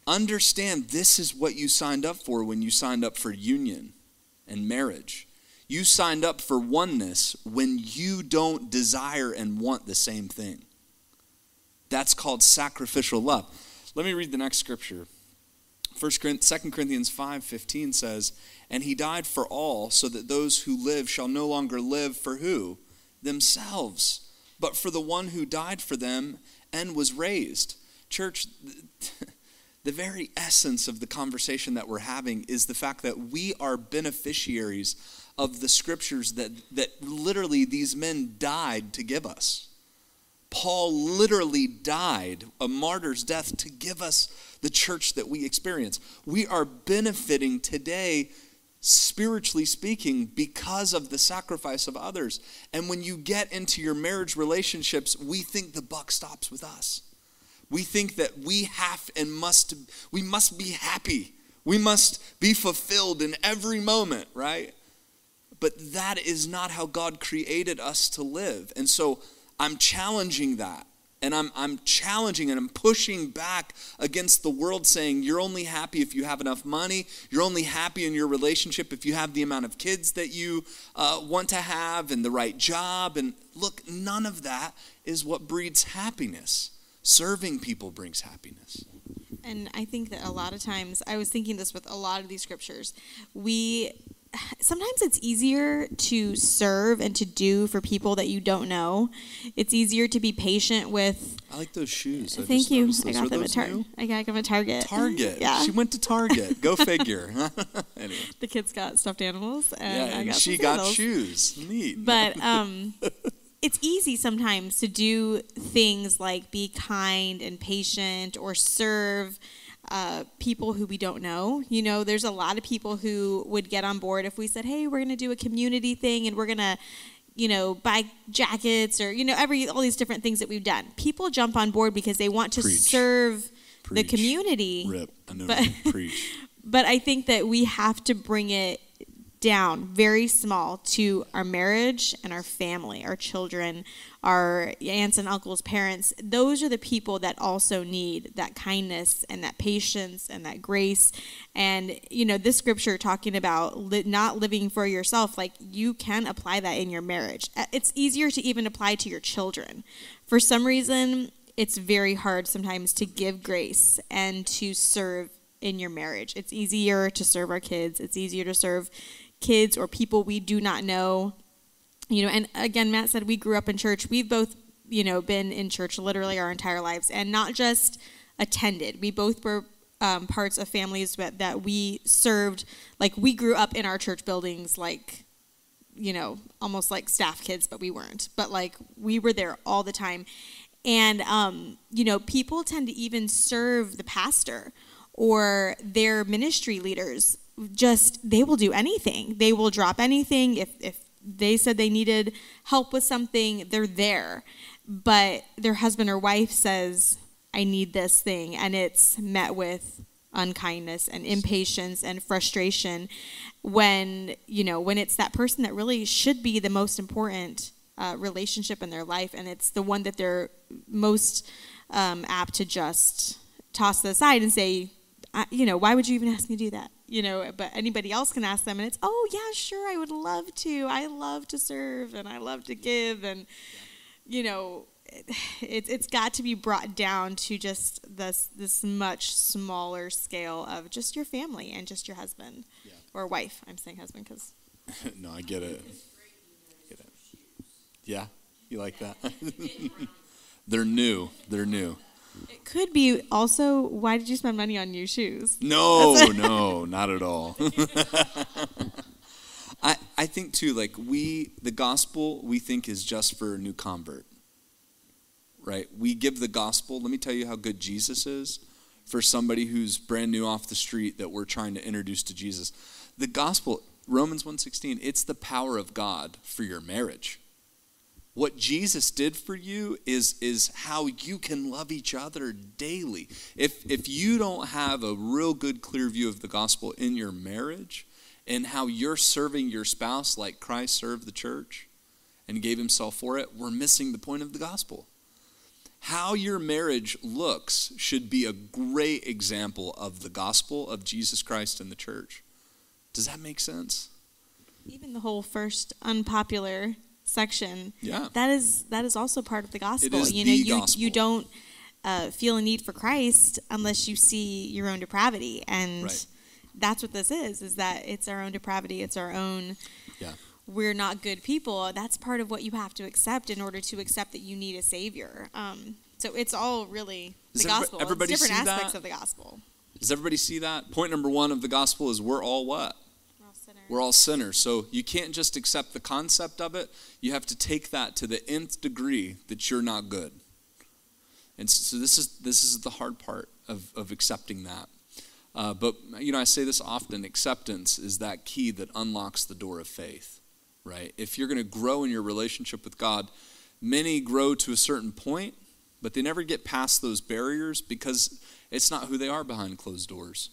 understand this is what you signed up for when you signed up for union and marriage. You signed up for oneness when you don't desire and want the same thing. That's called sacrificial love. Let me read the next scripture. 1 2 Corinthians 5:15 says, "And he died for all so that those who live shall no longer live for who? Themselves, but for the one who died for them and was raised." Church, the very essence of the conversation that we're having is the fact that we are beneficiaries of the scriptures that, that literally these men died to give us. Paul literally died a martyr's death to give us the church that we experience. We are benefiting today, spiritually speaking, because of the sacrifice of others. And when you get into your marriage relationships, we think the buck stops with us. We think that we have and must we must be happy. We must be fulfilled in every moment, right? But that is not how God created us to live. And so I'm challenging that. And I'm, I'm challenging and I'm pushing back against the world saying you're only happy if you have enough money. You're only happy in your relationship if you have the amount of kids that you uh, want to have and the right job. And look, none of that is what breeds happiness. Serving people brings happiness. And I think that a lot of times, I was thinking this with a lot of these scriptures, we sometimes it's easier to serve and to do for people that you don't know. It's easier to be patient with. I like those shoes. I Thank you. I got them at Target. I got them at Target. Target. yeah. She went to Target. Go figure. anyway. The kids got stuffed animals, and, yeah, and got she got shoes. Neat. But um, it's easy sometimes to do things like be kind and patient or serve uh, people who we don't know. You know, there's a lot of people who would get on board if we said, hey, we're going to do a community thing and we're going to you know, buy jackets or you know, every all these different things that we've done. People jump on board because they want to Preach. serve Preach. the community. Rip. I know but, Preach. but I think that we have to bring it down very small to our marriage and our family, our children, our aunts and uncles, parents. Those are the people that also need that kindness and that patience and that grace. And, you know, this scripture talking about li- not living for yourself, like you can apply that in your marriage. It's easier to even apply to your children. For some reason, it's very hard sometimes to give grace and to serve in your marriage. It's easier to serve our kids. It's easier to serve kids or people we do not know. You know, and again, Matt said we grew up in church. We've both, you know, been in church literally our entire lives and not just attended. We both were um, parts of families that, that we served. Like we grew up in our church buildings, like, you know, almost like staff kids, but we weren't. But like we were there all the time. And, um, you know, people tend to even serve the pastor or their ministry leaders just they will do anything. They will drop anything if if they said they needed help with something, they're there. But their husband or wife says, I need this thing, and it's met with unkindness and impatience and frustration when you know when it's that person that really should be the most important uh, relationship in their life and it's the one that they're most um, apt to just toss aside and say you know why would you even ask me to do that you know but anybody else can ask them and it's oh yeah sure i would love to i love to serve and i love to give and you know it, it's got to be brought down to just this this much smaller scale of just your family and just your husband yeah. or wife. I'm saying husband because. no, I get it. get it. Yeah, you like that? They're new. They're new. It could be also why did you spend money on new shoes? No, no, not at all. I I think too like we the gospel we think is just for a new convert right? We give the gospel. Let me tell you how good Jesus is for somebody who's brand new off the street that we're trying to introduce to Jesus. The gospel, Romans 1:16, it's the power of God for your marriage. What Jesus did for you is, is how you can love each other daily. If, if you don't have a real good, clear view of the gospel in your marriage and how you're serving your spouse like Christ served the church and gave himself for it, we're missing the point of the gospel how your marriage looks should be a great example of the gospel of Jesus Christ and the church. Does that make sense? Even the whole first unpopular section. Yeah. That is that is also part of the gospel. You know, you gospel. you don't uh, feel a need for Christ unless you see your own depravity, and right. that's what this is. Is that it's our own depravity, it's our own yeah we're not good people, that's part of what you have to accept in order to accept that you need a savior. Um, so it's all really Does the gospel. Everybody it's different aspects that? of the gospel. Does everybody see that? Point number one of the gospel is we're all what? We're all sinners. So you can't just accept the concept of it. You have to take that to the nth degree that you're not good. And so this is this is the hard part of, of accepting that. Uh, but you know, I say this often: acceptance is that key that unlocks the door of faith right? If you're going to grow in your relationship with God, many grow to a certain point, but they never get past those barriers because it's not who they are behind closed doors.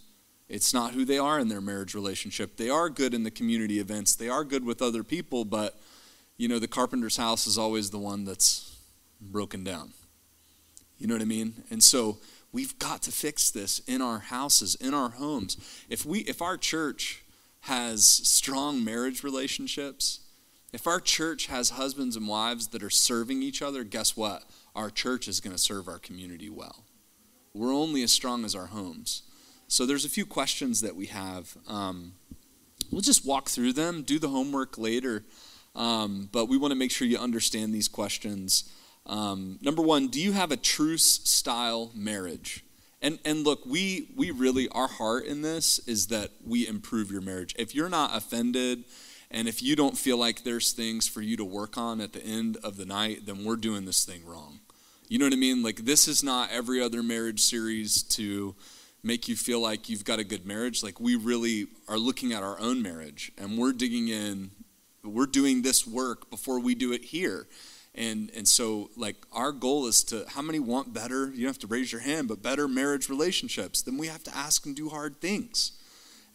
It's not who they are in their marriage relationship. They are good in the community events, they are good with other people, but you know, the carpenter's house is always the one that's broken down. You know what I mean? And so we've got to fix this in our houses, in our homes. If we if our church has strong marriage relationships, if our church has husbands and wives that are serving each other, guess what? Our church is going to serve our community well. We're only as strong as our homes. So there's a few questions that we have. Um, we'll just walk through them, do the homework later, um, but we want to make sure you understand these questions. Um, number one, do you have a truce style marriage? And and look, we we really our heart in this is that we improve your marriage. If you're not offended and if you don't feel like there's things for you to work on at the end of the night, then we're doing this thing wrong. You know what I mean? Like this is not every other marriage series to make you feel like you've got a good marriage. Like we really are looking at our own marriage and we're digging in. We're doing this work before we do it here. And, and so, like, our goal is to, how many want better? You don't have to raise your hand, but better marriage relationships. Then we have to ask and do hard things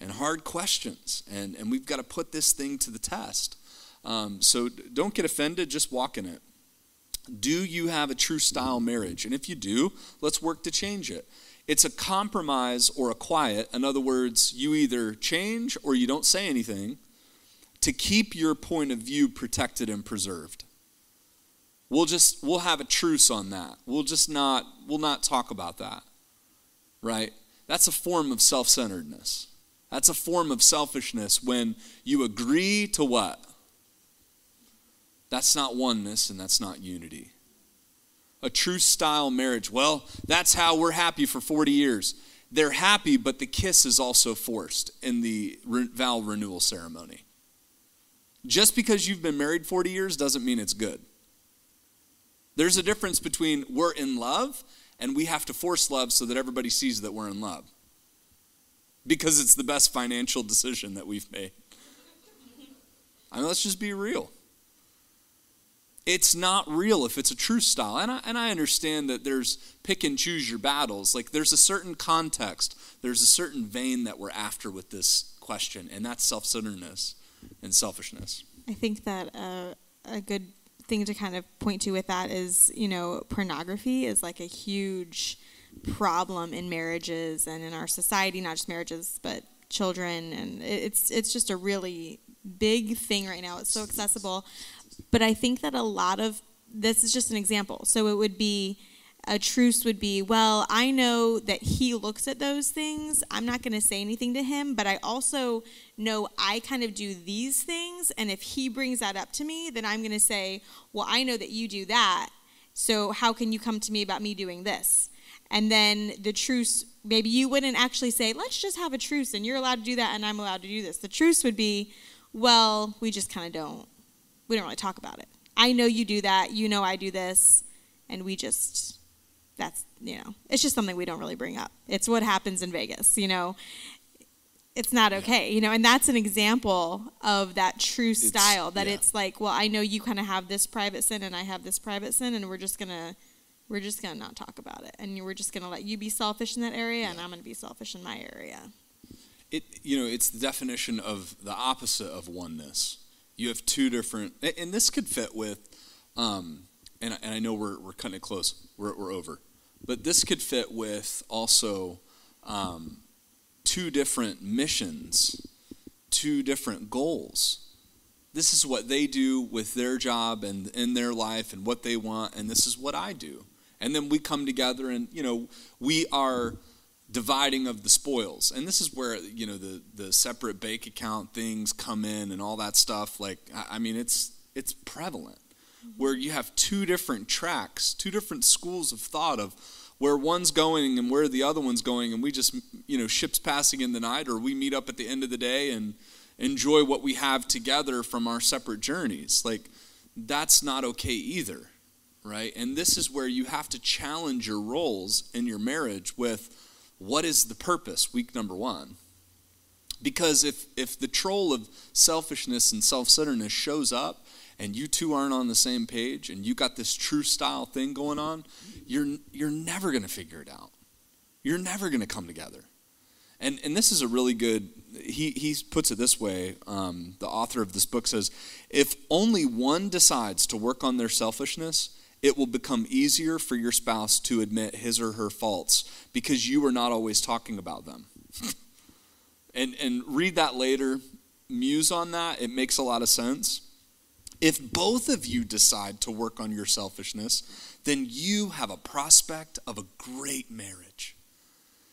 and hard questions. And, and we've got to put this thing to the test. Um, so don't get offended, just walk in it. Do you have a truce style marriage? And if you do, let's work to change it. It's a compromise or a quiet. In other words, you either change or you don't say anything to keep your point of view protected and preserved. We'll just we'll have a truce on that. We'll just not we'll not talk about that. Right? That's a form of self-centeredness. That's a form of selfishness when you agree to what? That's not oneness and that's not unity. A truce style marriage, well, that's how we're happy for 40 years. They're happy, but the kiss is also forced in the vow renewal ceremony. Just because you've been married 40 years doesn't mean it's good. There's a difference between we're in love and we have to force love so that everybody sees that we're in love. Because it's the best financial decision that we've made. I mean, let's just be real. It's not real if it's a truce style. And I, and I understand that there's pick and choose your battles. Like there's a certain context, there's a certain vein that we're after with this question, and that's self centeredness and selfishness. I think that uh, a good thing to kind of point to with that is, you know, pornography is like a huge problem in marriages and in our society, not just marriages, but children, and it's it's just a really big thing right now. It's so accessible, but I think that a lot of this is just an example. So it would be a truce would be, well, I know that he looks at those things. I'm not going to say anything to him, but I also know I kind of do these things. And if he brings that up to me, then I'm going to say, well, I know that you do that. So how can you come to me about me doing this? And then the truce, maybe you wouldn't actually say, let's just have a truce and you're allowed to do that and I'm allowed to do this. The truce would be, well, we just kind of don't, we don't really talk about it. I know you do that, you know I do this, and we just, that's, you know, it's just something we don't really bring up. It's what happens in Vegas, you know. It's not okay, you know, and that's an example of that truce style that yeah. it's like, well, I know you kind of have this private sin and I have this private sin, and we're just going to we're just going to not talk about it and we're just going to let you be selfish in that area yeah. and i'm going to be selfish in my area it you know it's the definition of the opposite of oneness you have two different and this could fit with um, and, and i know we're, we're cutting it close we're, we're over but this could fit with also um, two different missions two different goals. This is what they do with their job and in their life and what they want and this is what i do. And then we come together and, you know, we are dividing of the spoils. And this is where, you know, the, the separate bank account things come in and all that stuff. Like, I mean, it's, it's prevalent mm-hmm. where you have two different tracks, two different schools of thought of where one's going and where the other one's going. And we just, you know, ships passing in the night or we meet up at the end of the day and enjoy what we have together from our separate journeys. Like, that's not okay either right? And this is where you have to challenge your roles in your marriage with what is the purpose, week number one. Because if, if the troll of selfishness and self centeredness shows up and you two aren't on the same page and you got this truce style thing going on, you're, you're never going to figure it out. You're never going to come together. And, and this is a really good, he, he puts it this way. Um, the author of this book says if only one decides to work on their selfishness, it will become easier for your spouse to admit his or her faults because you are not always talking about them. and, and read that later, muse on that. It makes a lot of sense. If both of you decide to work on your selfishness, then you have a prospect of a great marriage.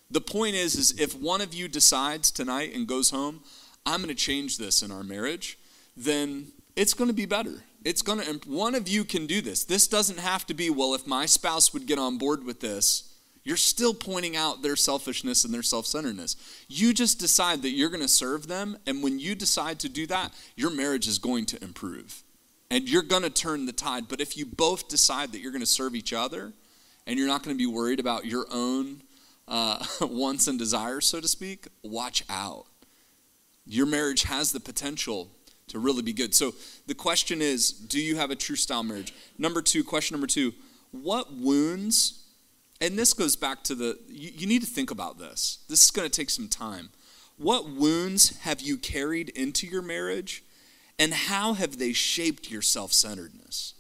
The point is, is if one of you decides tonight and goes home, I'm going to change this in our marriage, then it's going to be better it's going to, one of you can do this. This doesn't have to be, well, if my spouse would get on board with this, you're still pointing out their selfishness and their self centeredness. You just decide that you're going to serve them. And when you decide to do that, your marriage is going to improve. And you're going to turn the tide. But if you both decide that you're going to serve each other and you're not going to be worried about your own uh, wants and desires, so to speak, watch out. Your marriage has the potential to really be good. So the question is do you have a truce style marriage? Number two, question number two, what wounds, and this goes back to the, you, you need to think about this. This is going to take some time. What wounds have you carried into your marriage, and how have they shaped your self centeredness?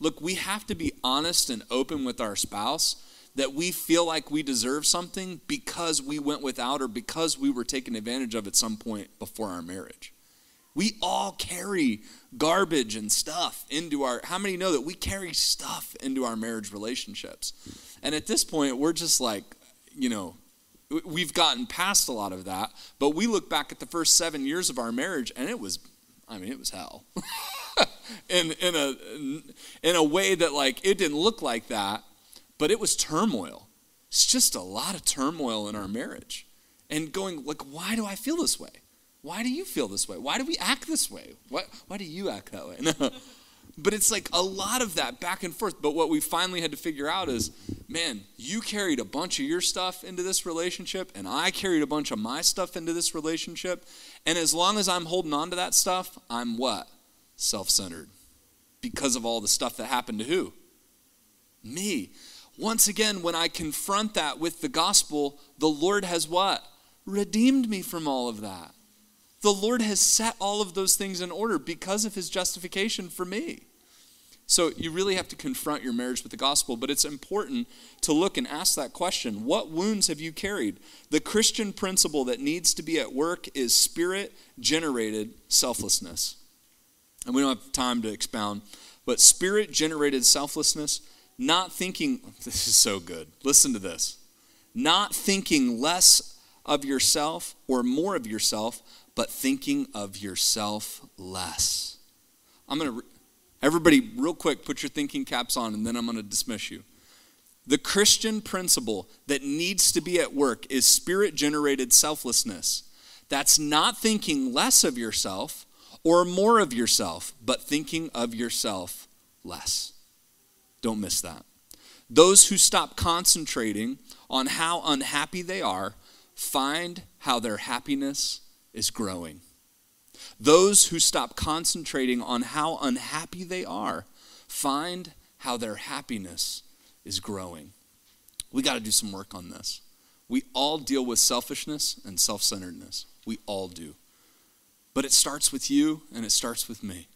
Look, we have to be honest and open with our spouse that we feel like we deserve something because we went without or because we were taken advantage of at some point before our marriage. We all carry garbage and stuff into our how many know that we carry stuff into our marriage relationships? And at this point we're just like, you know, we've gotten past a lot of that, but we look back at the first 7 years of our marriage and it was I mean, it was hell. in in a in a way that like it didn't look like that, but it was turmoil. It's just a lot of turmoil in our marriage. And going like why do I feel this way? Why do you feel this way? Why do we act this way? Why, why do you act that way? but it's like a lot of that back and forth. But what we finally had to figure out is man, you carried a bunch of your stuff into this relationship, and I carried a bunch of my stuff into this relationship. And as long as I'm holding on to that stuff, I'm what? Self centered. Because of all the stuff that happened to who? Me. Once again, when I confront that with the gospel, the Lord has what? Redeemed me from all of that. The Lord has set all of those things in order because of his justification for me. So you really have to confront your marriage with the gospel, but it's important to look and ask that question What wounds have you carried? The Christian principle that needs to be at work is spirit generated selflessness. And we don't have time to expound, but spirit generated selflessness, not thinking, this is so good. Listen to this. Not thinking less of yourself or more of yourself, but thinking of yourself less. I'm going to Everybody, real quick, put your thinking caps on, and then I'm going to dismiss you. The Christian principle that needs to be at work is spirit generated selflessness. That's not thinking less of yourself or more of yourself, but thinking of yourself less. Don't miss that. Those who stop concentrating on how unhappy they are find how their happiness is growing. Those who stop concentrating on how unhappy they are find how their happiness is growing. We got to do some work on this. We all deal with selfishness and self centeredness. We all do. But it starts with you and it starts with me.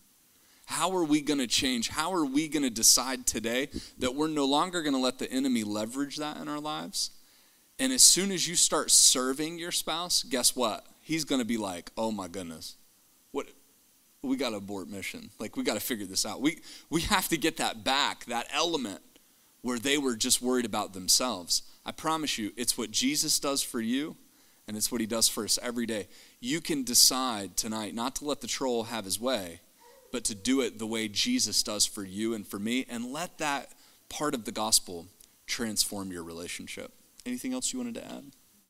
How are we going to change? How are we going to decide today that we're no longer going to let the enemy leverage that in our lives? And as soon as you start serving your spouse, guess what? He's going to be like, oh my goodness, what we got to abort mission. Like we got to figure this out. We we have to get that back, that element where they were just worried about themselves. I promise you, it's what Jesus does for you and it's what he does for us every day. You can decide tonight not to let the troll have his way, but to do it the way Jesus does for you and for me and let that part of the gospel transform your relationship. Anything else you wanted to add?